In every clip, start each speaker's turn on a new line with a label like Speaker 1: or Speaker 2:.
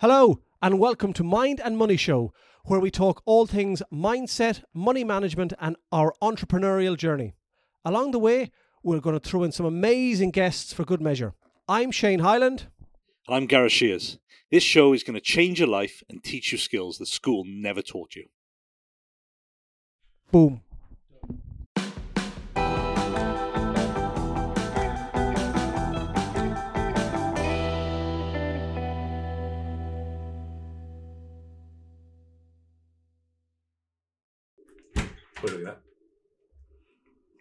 Speaker 1: Hello, and welcome to Mind and Money Show, where we talk all things mindset, money management, and our entrepreneurial journey. Along the way, we're going to throw in some amazing guests for good measure. I'm Shane Highland.
Speaker 2: And I'm Gareth Shears. This show is going to change your life and teach you skills that school never taught you.
Speaker 1: Boom.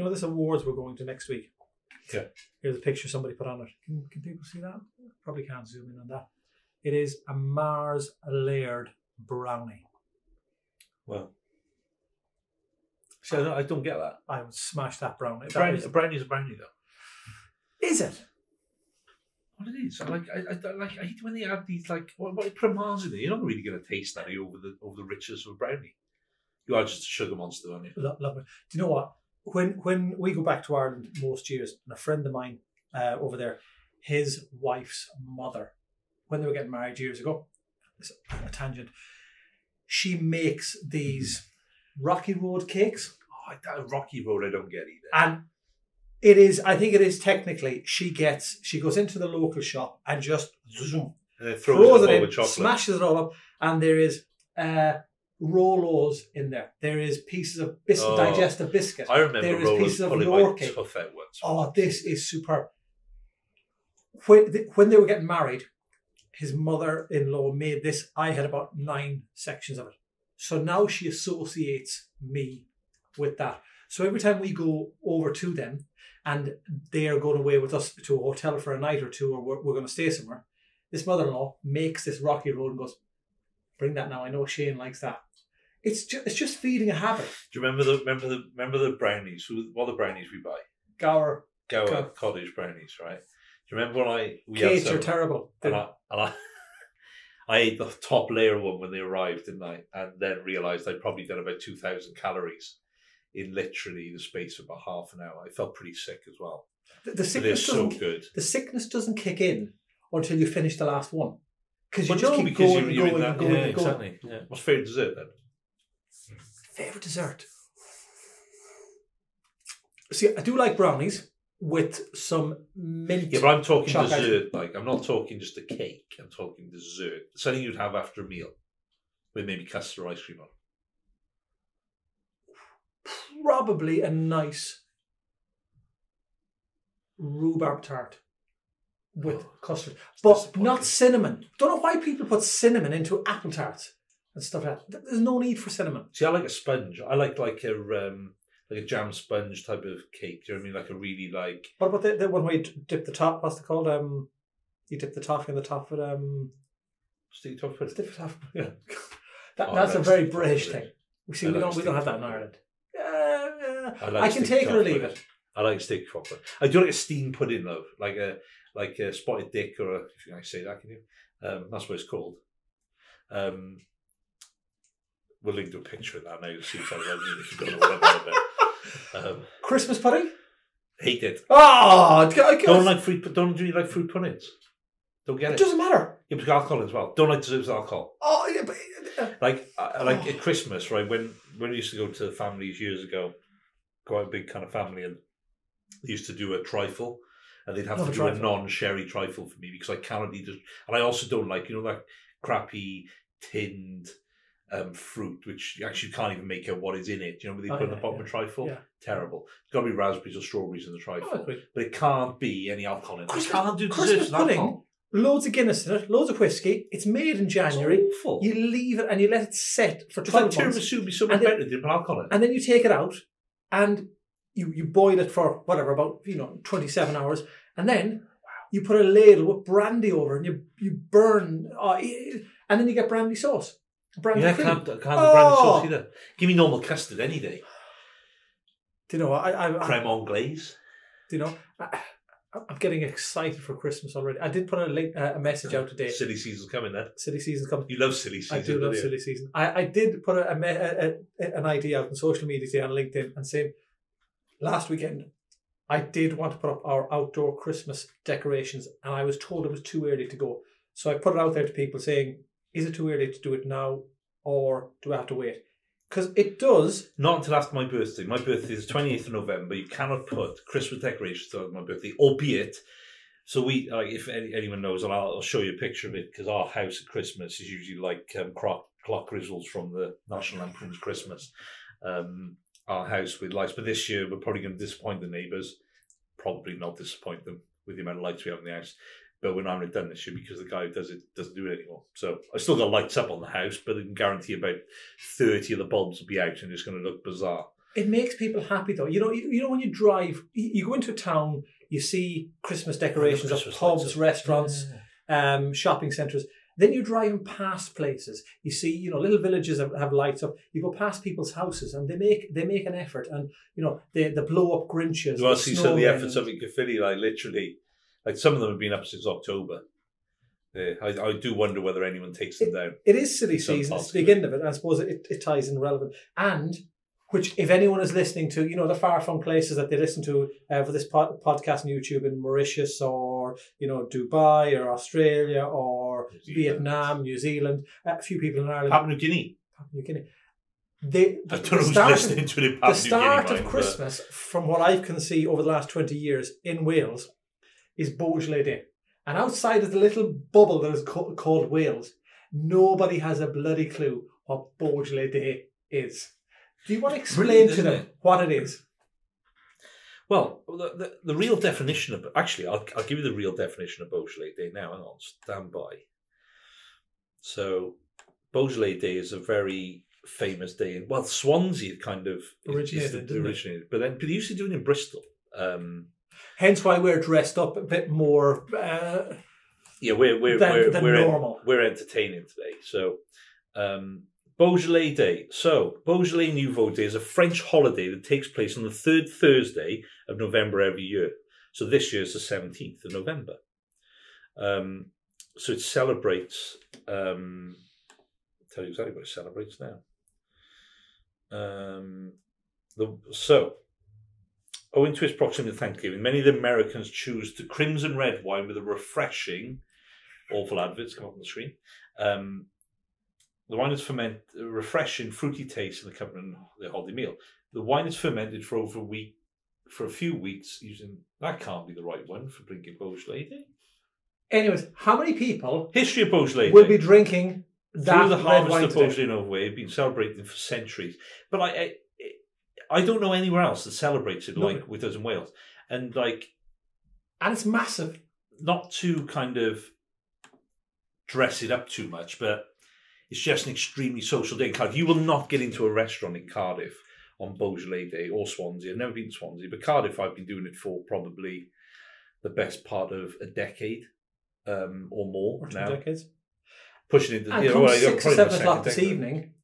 Speaker 1: You know, this awards we're going to next week.
Speaker 2: Yeah.
Speaker 1: Here's a picture somebody put on it. Can, can people see that? Probably can't zoom in on that. It is a Mars layered brownie.
Speaker 2: Well, So I don't, I don't get that.
Speaker 1: I would smash that brownie. That
Speaker 2: Brownie,
Speaker 1: is-
Speaker 2: a brownie is a brownie, though.
Speaker 1: is it?
Speaker 2: What it is? I like, I, I don't like, I hate when they add these like, what, what put Mars in there. You're not really going to taste that over the over the richness of a brownie. You are just a sugar monster, aren't you?
Speaker 1: Do you know what? When when we go back to Ireland most years, and a friend of mine uh, over there, his wife's mother, when they were getting married years ago, it's a tangent. She makes these Rocky Road cakes,
Speaker 2: Oh, that Rocky Road, I don't get either.
Speaker 1: and it is. I think it is technically. She gets. She goes into the local shop and just zoom,
Speaker 2: And throws,
Speaker 1: throws
Speaker 2: it
Speaker 1: it in,
Speaker 2: chocolate.
Speaker 1: smashes it all up, and there is. Uh, Rolos in there. There is pieces of bis-
Speaker 2: Oh,
Speaker 1: digestive biscuit.
Speaker 2: I remember
Speaker 1: there is pieces of
Speaker 2: pulling
Speaker 1: York
Speaker 2: tough out once.
Speaker 1: Oh, this is superb. When, th- when they were getting married, his mother in law made this. I had about nine sections of it. So now she associates me with that. So every time we go over to them and they are going away with us to a hotel for a night or two, or we're, we're going to stay somewhere, this mother in law makes this rocky road and goes, Bring that now. I know Shane likes that. It's just, it's just feeding a habit.
Speaker 2: Do you remember the remember the remember the brownies? What are the brownies we buy?
Speaker 1: Gower,
Speaker 2: Gower
Speaker 1: Co-
Speaker 2: cottage brownies, right? Do you remember when I we
Speaker 1: Kate,
Speaker 2: had
Speaker 1: you're terrible.
Speaker 2: and I, and I I ate the top layer one when they arrived, didn't I? And then realised I'd probably done about two thousand calories in literally the space of about half an hour. I felt pretty sick as well.
Speaker 1: The, the sickness
Speaker 2: so good.
Speaker 1: the sickness doesn't kick in until you finish the last one. Because you
Speaker 2: Well,
Speaker 1: just
Speaker 2: no,
Speaker 1: keep
Speaker 2: because
Speaker 1: going,
Speaker 2: you're, you're
Speaker 1: and going,
Speaker 2: in
Speaker 1: and
Speaker 2: that.
Speaker 1: going,
Speaker 2: yeah,
Speaker 1: going.
Speaker 2: exactly. Yeah. What's favourite dessert then?
Speaker 1: Favorite dessert. See, I do like brownies with some mint.
Speaker 2: Yeah, but I'm talking
Speaker 1: Chocolate.
Speaker 2: dessert. Like I'm not talking just a cake. I'm talking dessert. Something you'd have after a meal, with maybe custard ice cream on.
Speaker 1: probably a nice rhubarb tart with
Speaker 2: Oh,
Speaker 1: custard, but
Speaker 2: disappointing.
Speaker 1: not cinnamon. Don't know why people put cinnamon into apple tarts and stuff like that. There's no need for cinnamon.
Speaker 2: See, I like a sponge. I like like a um like a jam sponge type of cake. Do you know what I mean? Like a really like
Speaker 1: What about the, the one where you dip the top? What's it called? Um, you dip the toffee in the top with um.
Speaker 2: sticky toffee
Speaker 1: the top. Yeah, that,
Speaker 2: Oh,
Speaker 1: that's
Speaker 2: I
Speaker 1: a
Speaker 2: like
Speaker 1: very British
Speaker 2: toffee.
Speaker 1: thing. We see,
Speaker 2: I
Speaker 1: we
Speaker 2: like
Speaker 1: don't we don't have that in. Ireland. Uh.
Speaker 2: I, like
Speaker 1: I can take it or leave
Speaker 2: pudding.
Speaker 1: it.
Speaker 2: I like sticky toffee. I do like a steamed pudding though, like a like a spotted dick or a, if you can say that, can you? Um, that's what it's called. Um, we'll link to a picture of that now. You'll see what I mean if you don't know what I'm on about. Um,
Speaker 1: Christmas pudding.
Speaker 2: hate it.
Speaker 1: Oh,
Speaker 2: Don't like fruit. Don't do you like fruit puddings? Don't get
Speaker 1: It
Speaker 2: it.
Speaker 1: doesn't matter.
Speaker 2: Yeah, but alcohol as well. Don't like desserts with alcohol.
Speaker 1: Oh, yeah, but uh,
Speaker 2: Like, I, like
Speaker 1: Oh.
Speaker 2: at Christmas, right? When when we used to go to families years ago, quite a big kind of family, and they used to do a trifle, and they'd have
Speaker 1: Love
Speaker 2: to
Speaker 1: a
Speaker 2: do a non-sherry trifle for me because I cannot eat it. And I also don't like, you know, that crappy tinned um, fruit, which you actually can't even make out what is in it. You know, what they
Speaker 1: Oh,
Speaker 2: put in the bottom
Speaker 1: yeah.
Speaker 2: of trifle.
Speaker 1: Yeah.
Speaker 2: Terrible. It's got to be raspberries or strawberries in the
Speaker 1: oh,
Speaker 2: trifle,
Speaker 1: agree.
Speaker 2: but it can't be any alcohol in it.
Speaker 1: Christmas-
Speaker 2: you can't do desserts
Speaker 1: pudding, loads of Guinness in it, loads of whiskey. It's made in January. You leave it and you let it set for
Speaker 2: It's like
Speaker 1: 12 months.
Speaker 2: tiramisu be so much better you alcohol in.
Speaker 1: And then you take it out and you, you boil it for whatever, about, you know, 27 hours. And then you put a ladle with brandy over and you, you burn, uh, and then you get brandy sauce. Brandy
Speaker 2: Yeah,
Speaker 1: cream.
Speaker 2: can't, can't brandy sauce
Speaker 1: Oh!
Speaker 2: either. Give me normal custard any day.
Speaker 1: Do you know what? I, I, I,
Speaker 2: Creme anglaise.
Speaker 1: do you know, I, I'm getting excited for Christmas already. I did put a, link, uh, a message out today.
Speaker 2: Silly season's coming then.
Speaker 1: Silly season's coming.
Speaker 2: You love silly season.
Speaker 1: I do love silly season. I, I did put a, a, a, a, an idea out on social media today on LinkedIn and saying last weekend I did want to put up our outdoor Christmas decorations and I was told it was too early to go. So I put it out there to people saying, is it too early to do it now or do I have to wait? Because it does.
Speaker 2: Not until after my birthday. My birthday is 28th of November. You cannot put Christmas decorations on my birthday, albeit. So we, like, if any, anyone knows, and I'll, I'll show you a picture of it because our house at Christmas is usually like um, Clark Griswolds from the National Lampoon's Christmas. Um, our house with lights, but this year we're probably going to disappoint the neighbours. Probably not disappoint them with the amount of lights we have in the house. But we're not having it done this year because the guy who does it doesn't do it anymore. So I still got lights up on the house, but I can guarantee about thirty of the bulbs will be out and it's going to look bizarre.
Speaker 1: It makes people happy though. You know, you, you know when you drive, you, you go into a town, you see Christmas decorations
Speaker 2: Christmas
Speaker 1: of pubs, restaurants, um, shopping centres. Then you're driving past places. You see, you know, little villages have, have lights up. You go past people's houses, and they make they make an effort, and you know, they they blow up Grinches.
Speaker 2: Well, see some of the efforts of Caerphilly, like literally, like some of them have been up since October. Yeah, I, I do wonder whether anyone takes them down.
Speaker 1: It is silly season. It's the beginning of it. I suppose it, it ties in relevant. And which, if anyone is listening to, you know, the far from places that they listen to uh, for this pod, podcast on YouTube in Mauritius or, you know, Dubai or Australia or
Speaker 2: New
Speaker 1: Vietnam, New Zealand, a few people in Ireland,
Speaker 2: Papua New Guinea.
Speaker 1: Papua New Guinea. They,
Speaker 2: I
Speaker 1: the
Speaker 2: don't know who's
Speaker 1: start of-
Speaker 2: to it in
Speaker 1: the
Speaker 2: Papua New Guinea.
Speaker 1: start of
Speaker 2: but-
Speaker 1: Christmas, from what I can see over the last 20 years in Wales, is Beaujolais Day. And outside of the little bubble that is ca- called Wales, nobody has a bloody clue what Beaujolais Day is. Do you want to explain to them
Speaker 2: it?
Speaker 1: what it is?
Speaker 2: Well, the, the, the real definition of actually, I'll, I'll give you the real definition of Beaujolais Day now. Hang on, stand by. So, Beaujolais Day is a very famous day in well, Swansea kind of is- is
Speaker 1: Originated,
Speaker 2: the-
Speaker 1: it?
Speaker 2: originated, but then but they used to do it in Bristol. Um,
Speaker 1: Hence why we're dressed up a bit more uh,
Speaker 2: yeah, we're we're
Speaker 1: than,
Speaker 2: we're,
Speaker 1: than
Speaker 2: we're
Speaker 1: normal.
Speaker 2: we're entertaining today. So, um, Beaujolais Day. So, Beaujolais Nouveau Day is a French holiday that takes place on the third Thursday of November every year. So, this year is the 17th of November. Um, so, it celebrates, um, I'll tell you exactly what it celebrates now. Um, the, so, owing to its proximity to Thanksgiving, many of the Americans choose the crimson red wine with a refreshing, awful adverts come up on the screen. Um, the wine is fermented, a refreshing, fruity taste in the company the holiday meal. The wine is fermented for over a week, for a few weeks, using that can't be the right one for drinking Beaujolais Day.
Speaker 1: Anyways, how many people
Speaker 2: History of Beaujolais
Speaker 1: will be drinking that
Speaker 2: Through the
Speaker 1: red
Speaker 2: harvest
Speaker 1: wine
Speaker 2: of
Speaker 1: today?
Speaker 2: Beaujolais Nouveau, it's been celebrated for centuries. But I, I, I don't know anywhere else that celebrates it like with us in Wales. And like,
Speaker 1: And it's massive.
Speaker 2: not to kind of dress it up too much, but it's just an extremely social day in Cardiff. You will not get into a restaurant in Cardiff on Beaujolais Day or Swansea. I've never been to Swansea, but Cardiff, I've been doing it for probably the best part of a decade um, or more
Speaker 1: Or two
Speaker 2: now.
Speaker 1: decades.
Speaker 2: Pushing into
Speaker 1: And
Speaker 2: you know,
Speaker 1: come
Speaker 2: well,
Speaker 1: six or seven o'clock this
Speaker 2: decade.
Speaker 1: evening,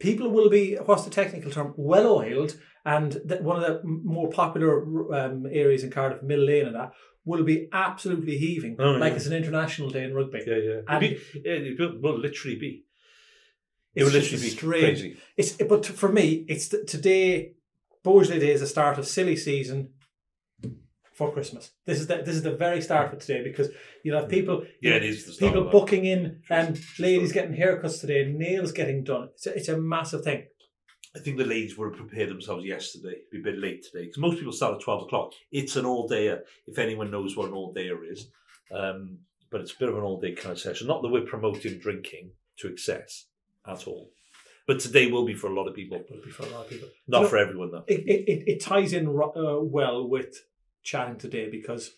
Speaker 1: people will be what's the technical term? Well oiled, and the, one of the more popular um, areas in Cardiff, Mill Lane, and that will be absolutely heaving,
Speaker 2: Oh,
Speaker 1: like
Speaker 2: yeah.
Speaker 1: it's an international day in rugby.
Speaker 2: Yeah, yeah.
Speaker 1: And-
Speaker 2: be, yeah, it will, will literally be. It will literally be
Speaker 1: strange-
Speaker 2: crazy.
Speaker 1: It's but for me, it's the, today. Beaujolais Day is the start of silly season for Christmas. This is the this is the very start of today because you have people
Speaker 2: Yeah, it is the start
Speaker 1: people booking in and
Speaker 2: Just-
Speaker 1: ladies getting haircuts today, nails getting done. It's a, it's a massive thing.
Speaker 2: I think the ladies would have prepared themselves yesterday. It'd be a bit late today because most people start at twelve o'clock. It's an all dayer. If anyone knows what an all dayer is, um, but it's a bit of an all day kind of session. Not that we're promoting drinking to excess at all, but today will be for a lot of people.
Speaker 1: It'll be for a lot of people.
Speaker 2: Not
Speaker 1: You know,
Speaker 2: for everyone though.
Speaker 1: it, it, it, it ties in uh, well with chatting today because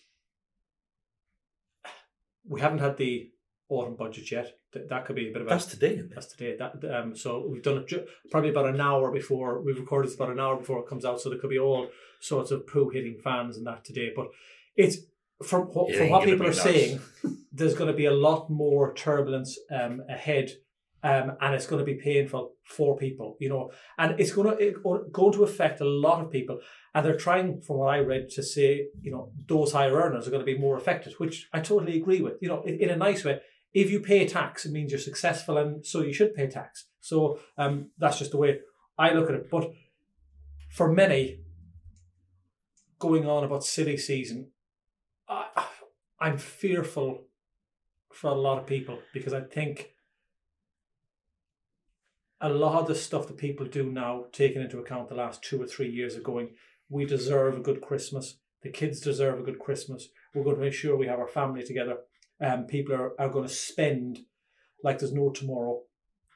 Speaker 1: we haven't had the autumn budget yet. That, that could be a bit of a
Speaker 2: That's today,
Speaker 1: that's today. That um, so we've done it probably about an hour before we've recorded this about an hour before it comes out. So there could be all sorts of poo hitting fans and that today. But it's from what,
Speaker 2: It
Speaker 1: from what people are
Speaker 2: nice.
Speaker 1: saying, there's going to be a lot more turbulence um, ahead. Um, and it's going to be painful for people, you know, and it's going to it, going to affect a lot of people. And they're trying, from what I read, to say, you know, those higher earners are going to be more affected, which I totally agree with. You know, in, in a nice way, if you pay tax, it means you're successful, and so you should pay tax. So um, that's just the way I look at it. But for many, going on about silly season, I, I'm fearful for a lot of people because I think a lot of the stuff that people do now, taking into account the last two or three years of going, we deserve a good Christmas. The kids deserve a good Christmas. We're going to make sure we have our family together. Um, people are, are going to spend like there's no tomorrow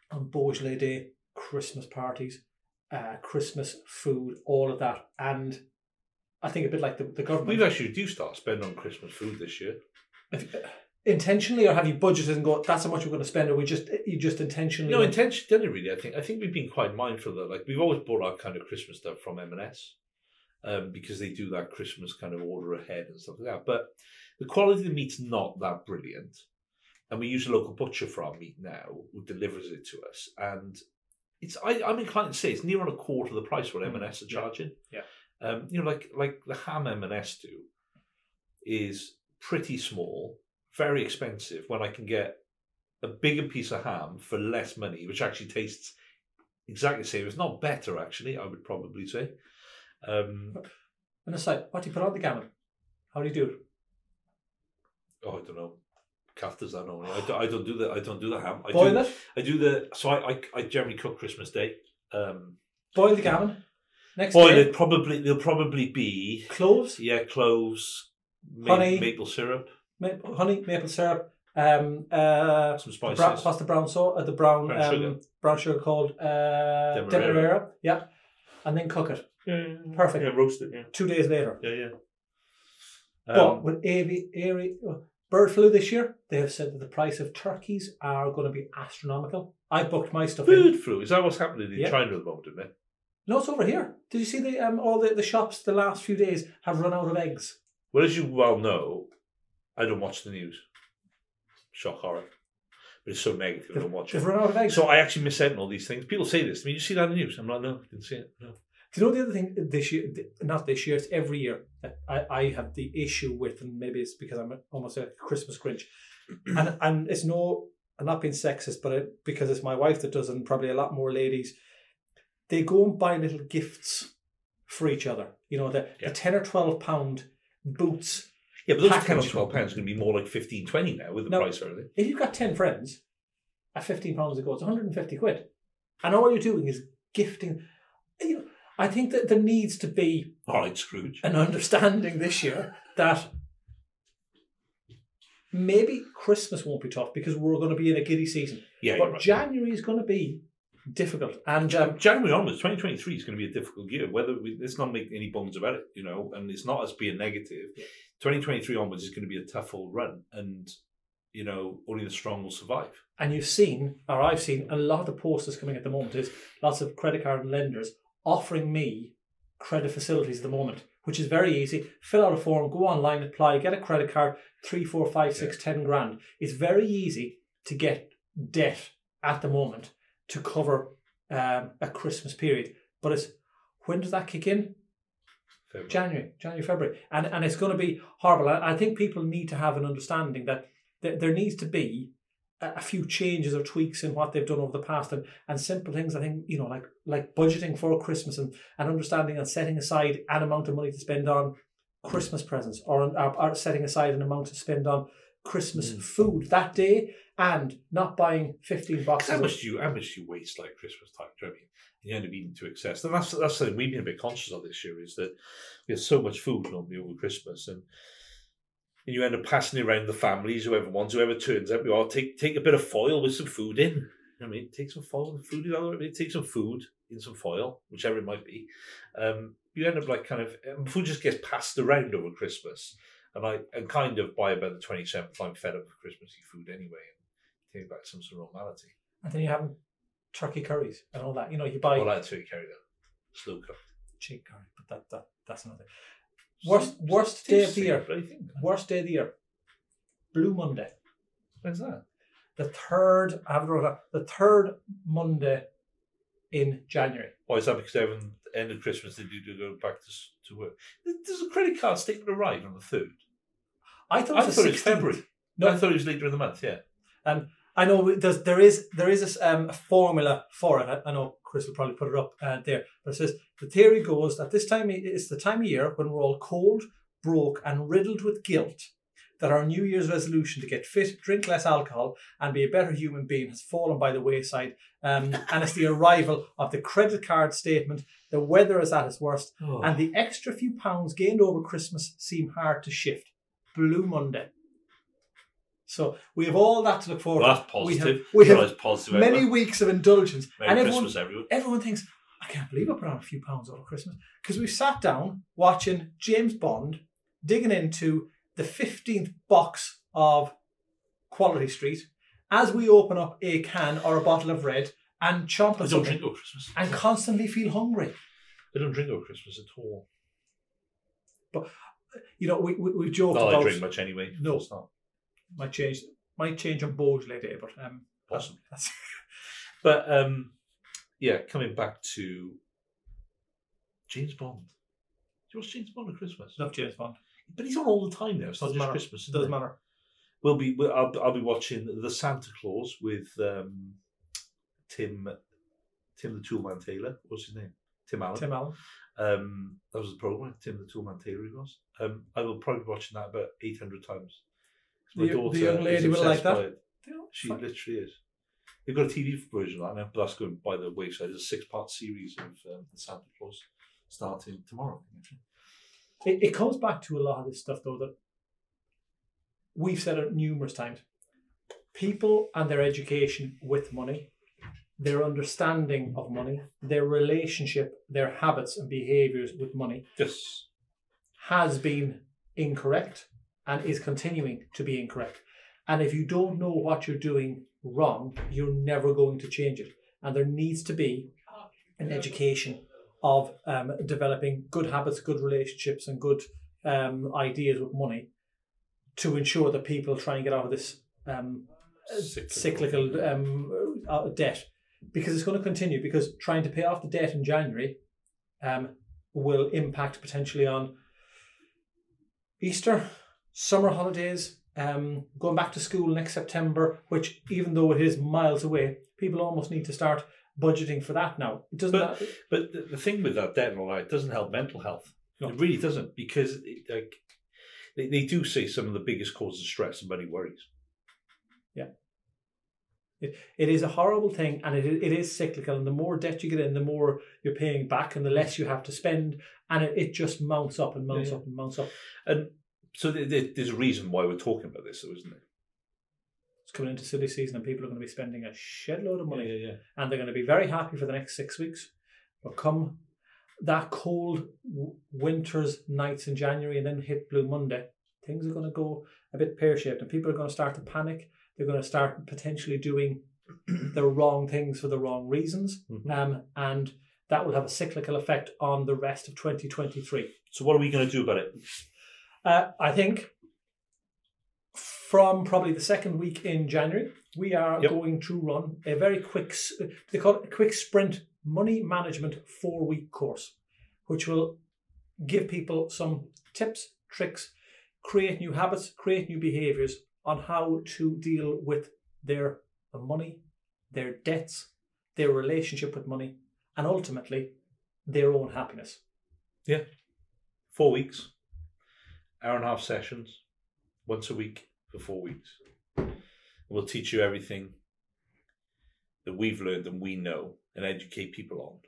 Speaker 1: on Beaujolais Day, Christmas parties, uh, Christmas food, all of that. And I think a bit like the, the government.
Speaker 2: We've actually reduced our spend on Christmas food this year.
Speaker 1: If, intentionally, or have you budgeted and go, that's how much we're going to spend, or we just you just intentionally?
Speaker 2: No, intentionally, really. I think I think we've been quite mindful that, like, we've always bought our kind of Christmas stuff from M&S um, because they do that Christmas kind of order ahead and stuff like that. But the quality of the meat's not that brilliant, and we use a local butcher for our meat now, who delivers it to us, and it's I, I'm inclined to say it's near on a quarter of the price what M&S are charging.
Speaker 1: Yeah.
Speaker 2: Um, you know, like like the ham M&S do is pretty small, very expensive. When I can get a bigger piece of ham for less money, which actually tastes exactly the same. It's not better, actually. I would probably say. Um,
Speaker 1: And aside, what do you put on the gammon? How do you do it?
Speaker 2: oh, I don't know. Kath does that normally. I don't, I don't do the I don't do the ham. I
Speaker 1: Boil
Speaker 2: do,
Speaker 1: it.
Speaker 2: I do the so I, I I generally cook Christmas Day. Um,
Speaker 1: Boil the gammon. Next
Speaker 2: boil
Speaker 1: day,
Speaker 2: it. Probably there'll probably be
Speaker 1: cloves,
Speaker 2: yeah cloves, ma-
Speaker 1: Honey.
Speaker 2: maple syrup,
Speaker 1: ma- honey, maple syrup, um, uh,
Speaker 2: some
Speaker 1: the
Speaker 2: spices.
Speaker 1: brown, what's the brown salt? Uh, the brown,
Speaker 2: Brown
Speaker 1: um,
Speaker 2: sugar.
Speaker 1: brown sugar called uh,
Speaker 2: Demerara.
Speaker 1: demerara. Yeah, and then cook it. Perfect.
Speaker 2: Yeah, roast it. Yeah,
Speaker 1: Two days later.
Speaker 2: yeah, yeah.
Speaker 1: but
Speaker 2: Um,
Speaker 1: with avi, avi, bird flu this year, they have said that the price of turkeys are going to be astronomical. I booked my stuff in.
Speaker 2: Bird flu is that what's happening in
Speaker 1: Yeah.
Speaker 2: China at the moment, isn't it?
Speaker 1: No, it's over here. Did you see the um all the, the shops the last few days have run out of eggs?
Speaker 2: Well, as you well know, I don't watch the news. Shock horror. But it's so negative, I don't watch
Speaker 1: They've
Speaker 2: it.
Speaker 1: run out of eggs.
Speaker 2: So I actually miss out on all these things. People say this to me, you see that in the news? I'm like, no, didn't see it. No.
Speaker 1: Do you know the other thing this year? Not this year. It's every year that I, I have the issue with, and maybe it's because I'm almost a Christmas Grinch, and and it's no, I'm not being sexist, but it, because it's my wife that does, it, and probably a lot more ladies, they go and buy little gifts for each other. You know, the,
Speaker 2: Yeah.
Speaker 1: the ten or twelve pound boots.
Speaker 2: Yeah, but those. 10 or 12 pounds are going to be more like 15, 20 now with the
Speaker 1: No.
Speaker 2: price, are they?
Speaker 1: If you've got ten friends, at fifteen pounds a go, it's one hundred and fifty quid, and all you're doing is gifting. You know, I think that there needs to be
Speaker 2: All right, Scrooge.
Speaker 1: an understanding this year that maybe Christmas won't be tough because we're going to be in a giddy season,
Speaker 2: Yeah,
Speaker 1: but
Speaker 2: right.
Speaker 1: January is going to be difficult. And um,
Speaker 2: January onwards, 2023 is going to be a difficult year. Whether we, let's not make any bones about it, you know, and it's not us being negative. 2023 onwards is going to be a tough old run, and you know, only the strong will survive.
Speaker 1: and you've seen, or I've seen, a lot of the posters coming at the moment is lots of credit card lenders offering me credit facilities at the moment, which is very easy. Fill out a form, go online, apply, get a credit card, three, four, five, six, ten grand. It's very easy to get debt at the moment to cover um, a Christmas period. But it's when does that kick in?
Speaker 2: February.
Speaker 1: January, January, February, and and it's going to be horrible. I, I think people need to have an understanding that th- there needs to be a, a few changes or tweaks in what they've done over the past, and, and simple things. I think you know, like like budgeting for Christmas and, and understanding and setting aside an amount of money to spend on Christmas presents, or, or, or setting aside an amount to spend on Christmas
Speaker 2: Mm.
Speaker 1: food that day, and not buying fifteen boxes.
Speaker 2: How much do you how much do you waste like Christmas time? Do you know what I mean? You end up eating to excess. And that's that's something we've been a bit conscious of this year is that we have so much food normally over Christmas and and you end up passing it around the families, whoever wants, whoever turns up, you all take take a bit of foil with some food in. You know what I mean, take some foil and food. You know I mean? Take some food in some foil, whichever it might be. Um, you end up like kind of um, food just gets passed around over Christmas, and I and kind of by about the twenty seventh, I'm fed up with Christmassy food anyway, take back some sort of normality.
Speaker 1: and then you have turkey curries and all that. You know, you buy
Speaker 2: I like to carry that slow cooked.
Speaker 1: chicken curry, but that, that that's another. Worst worst day of the year.
Speaker 2: I think
Speaker 1: Worst day of the year. Blue Monday.
Speaker 2: when's that?
Speaker 1: The third I haven't wrote the third Monday in January.
Speaker 2: Why is that? Because they haven't ended Christmas. They do to go back to to work. Does a credit card statement arrive on the third?
Speaker 1: I thought it was
Speaker 2: thought it was February.
Speaker 1: No.
Speaker 2: I thought it was later in the month. Yeah.
Speaker 1: I know there's, there is there is um, a formula for it. I, I know Chris will probably put it up uh, there, but it says the theory goes that this time it's the time of year when we're all cold, broke, and riddled with guilt that our New Year's resolution to get fit, drink less alcohol, and be a better human being has fallen by the wayside. Um, and it's the arrival of the credit card statement. The weather is at its worst,
Speaker 2: Oh.
Speaker 1: and the extra few pounds gained over Christmas seem hard to shift. Blue Monday. So we have all that to look forward
Speaker 2: well,
Speaker 1: to.
Speaker 2: that's
Speaker 1: We
Speaker 2: positive.
Speaker 1: have, we have
Speaker 2: that's positive.
Speaker 1: many
Speaker 2: everyone.
Speaker 1: weeks of indulgence,
Speaker 2: Merry
Speaker 1: and everyone,
Speaker 2: Christmas, everyone.
Speaker 1: everyone thinks, I can't believe I put on a few pounds over Christmas. Because we sat down watching James Bond, digging into the 15th box of Quality Street as we open up a can or a bottle of red and chomp
Speaker 2: I don't drink over Christmas.
Speaker 1: and constantly feel hungry.
Speaker 2: I don't drink over Christmas at all.
Speaker 1: But, you know, we, we, we joked
Speaker 2: Not that I drink much anyway.
Speaker 1: No.
Speaker 2: It's not
Speaker 1: might change might change on Beaujolais later, but um,
Speaker 2: possible.
Speaker 1: that's,
Speaker 2: But um, yeah, coming back to James Bond. Do you watch James Bond at Christmas?
Speaker 1: love James Bond.
Speaker 2: But he's on all the time now. It's not
Speaker 1: Doesn't
Speaker 2: just
Speaker 1: matter.
Speaker 2: Christmas.
Speaker 1: It doesn't
Speaker 2: it?
Speaker 1: matter.
Speaker 2: We'll be. We'll, I'll, I'll be watching the Santa Claus with um, Tim, Tim the Toolman Taylor. What's his name? Tim Allen.
Speaker 1: Tim Allen.
Speaker 2: Um, that was the program. Tim the Toolman Taylor. He was. Um, I will probably be watching that about eight hundred times. 'Cause
Speaker 1: The- the young
Speaker 2: is
Speaker 1: lady will like
Speaker 2: obsessed
Speaker 1: that?
Speaker 2: by it. She
Speaker 1: Fine.
Speaker 2: literally is. They've got a TV version of that now, but that's going by the wayside. There's a six-part series of um, the Santa Claus starting tomorrow.
Speaker 1: It, it comes back to a lot of this stuff, though, that we've said it numerous times. People and their education with money, their understanding of money, their relationship, their habits and behaviours with money
Speaker 2: Yes.
Speaker 1: has been incorrect and is continuing to be incorrect. And if you don't know what you're doing wrong, you're never going to change it. And there needs to be an education of um, developing good habits, good relationships, and good um, ideas with money to ensure that people try and get out of this um, cyclical um, uh, debt because it's going to continue because trying to pay off the debt in January um, will impact potentially on Easter, summer holidays, um, going back to school next September, which even though it is miles away, people almost need to start budgeting for that now. It doesn't.
Speaker 2: But-
Speaker 1: that-
Speaker 2: But the, the thing with that debt and all that, it doesn't help mental health.
Speaker 1: No.
Speaker 2: It really doesn't because it, like they, they do say some of the biggest causes of stress and money worries. Yeah.
Speaker 1: It, it is a horrible thing, and it it is cyclical. And the more debt you get in, the more you're paying back, and the less you have to spend, and it, it just mounts up and mounts
Speaker 2: Yeah, yeah.
Speaker 1: up and mounts up.
Speaker 2: And so there- there- there's a reason why we're talking about this, though, isn't there?
Speaker 1: It's coming into silly season, and people are going to be spending a shed load of money.
Speaker 2: yeah, yeah.
Speaker 1: and they're going to be very happy for the next six weeks. But come that cold w- winter's nights in January and then hit Blue Monday, things are going to go a bit pear shaped, and people are going to start to panic. They're going to start potentially doing the wrong things for the wrong reasons,
Speaker 2: Mhm.
Speaker 1: um, and that will have a cyclical effect on the rest of 2023.
Speaker 2: So what are we going to do about it?
Speaker 1: Uh, I think from probably the second week in January, we are
Speaker 2: Yep.
Speaker 1: going to run a very quick, they call it a quick sprint money management four week course, which will give people some tips, tricks, create new habits, create new behaviors on how to deal with their money, their debts, their relationship with money, and ultimately their own happiness. Yeah.
Speaker 2: Four weeks, hour and a half sessions, once a week for four weeks. We'll teach you everything that we've learned and we know and educate people on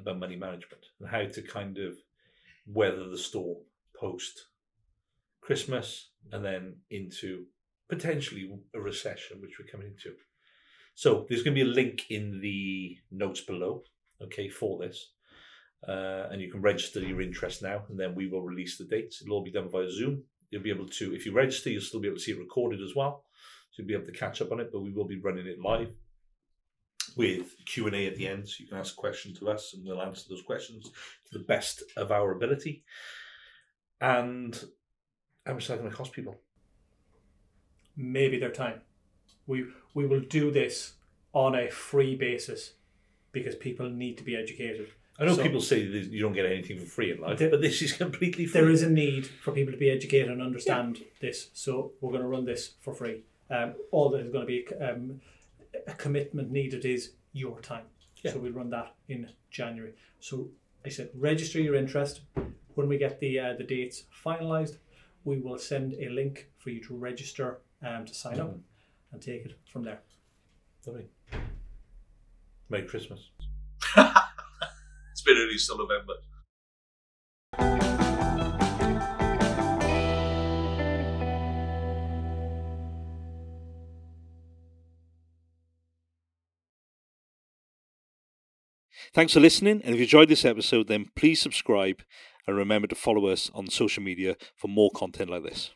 Speaker 2: about money management and how to kind of weather the storm post Christmas and then into potentially a recession, which we're coming into. So there's going to be a link in the notes below, okay, for this. Uh, and you can register your interest now, and then we will release the dates. It'll all be done via Zoom. You'll be able to, if you register, you'll still be able to see it recorded as well. So you'll be able to catch up on it, but we will be running it live with Q&A at the end. So you can ask a question to us and we'll answer those questions to the best of our ability. And how much is that going to cost people?
Speaker 1: maybe their time. We we will do this on a free basis because people need to be educated.
Speaker 2: I know
Speaker 1: So-
Speaker 2: people say that you don't get anything for free in life,
Speaker 1: There-
Speaker 2: but this is completely free.
Speaker 1: There is a need for people to be educated and understand this, so we're going to run this for free. Um, all that is going to be um, a commitment needed is your time.
Speaker 2: Yeah.
Speaker 1: So we'll run that in January. So I said register your interest. When we get the uh, the dates finalised, we will send a link for you to register um, to sign up and take it from there.
Speaker 2: Lovely. Merry Christmas.
Speaker 3: Still November.
Speaker 2: Thanks for listening, and if you enjoyed this episode, then please subscribe and remember to follow us on social media for more content like this.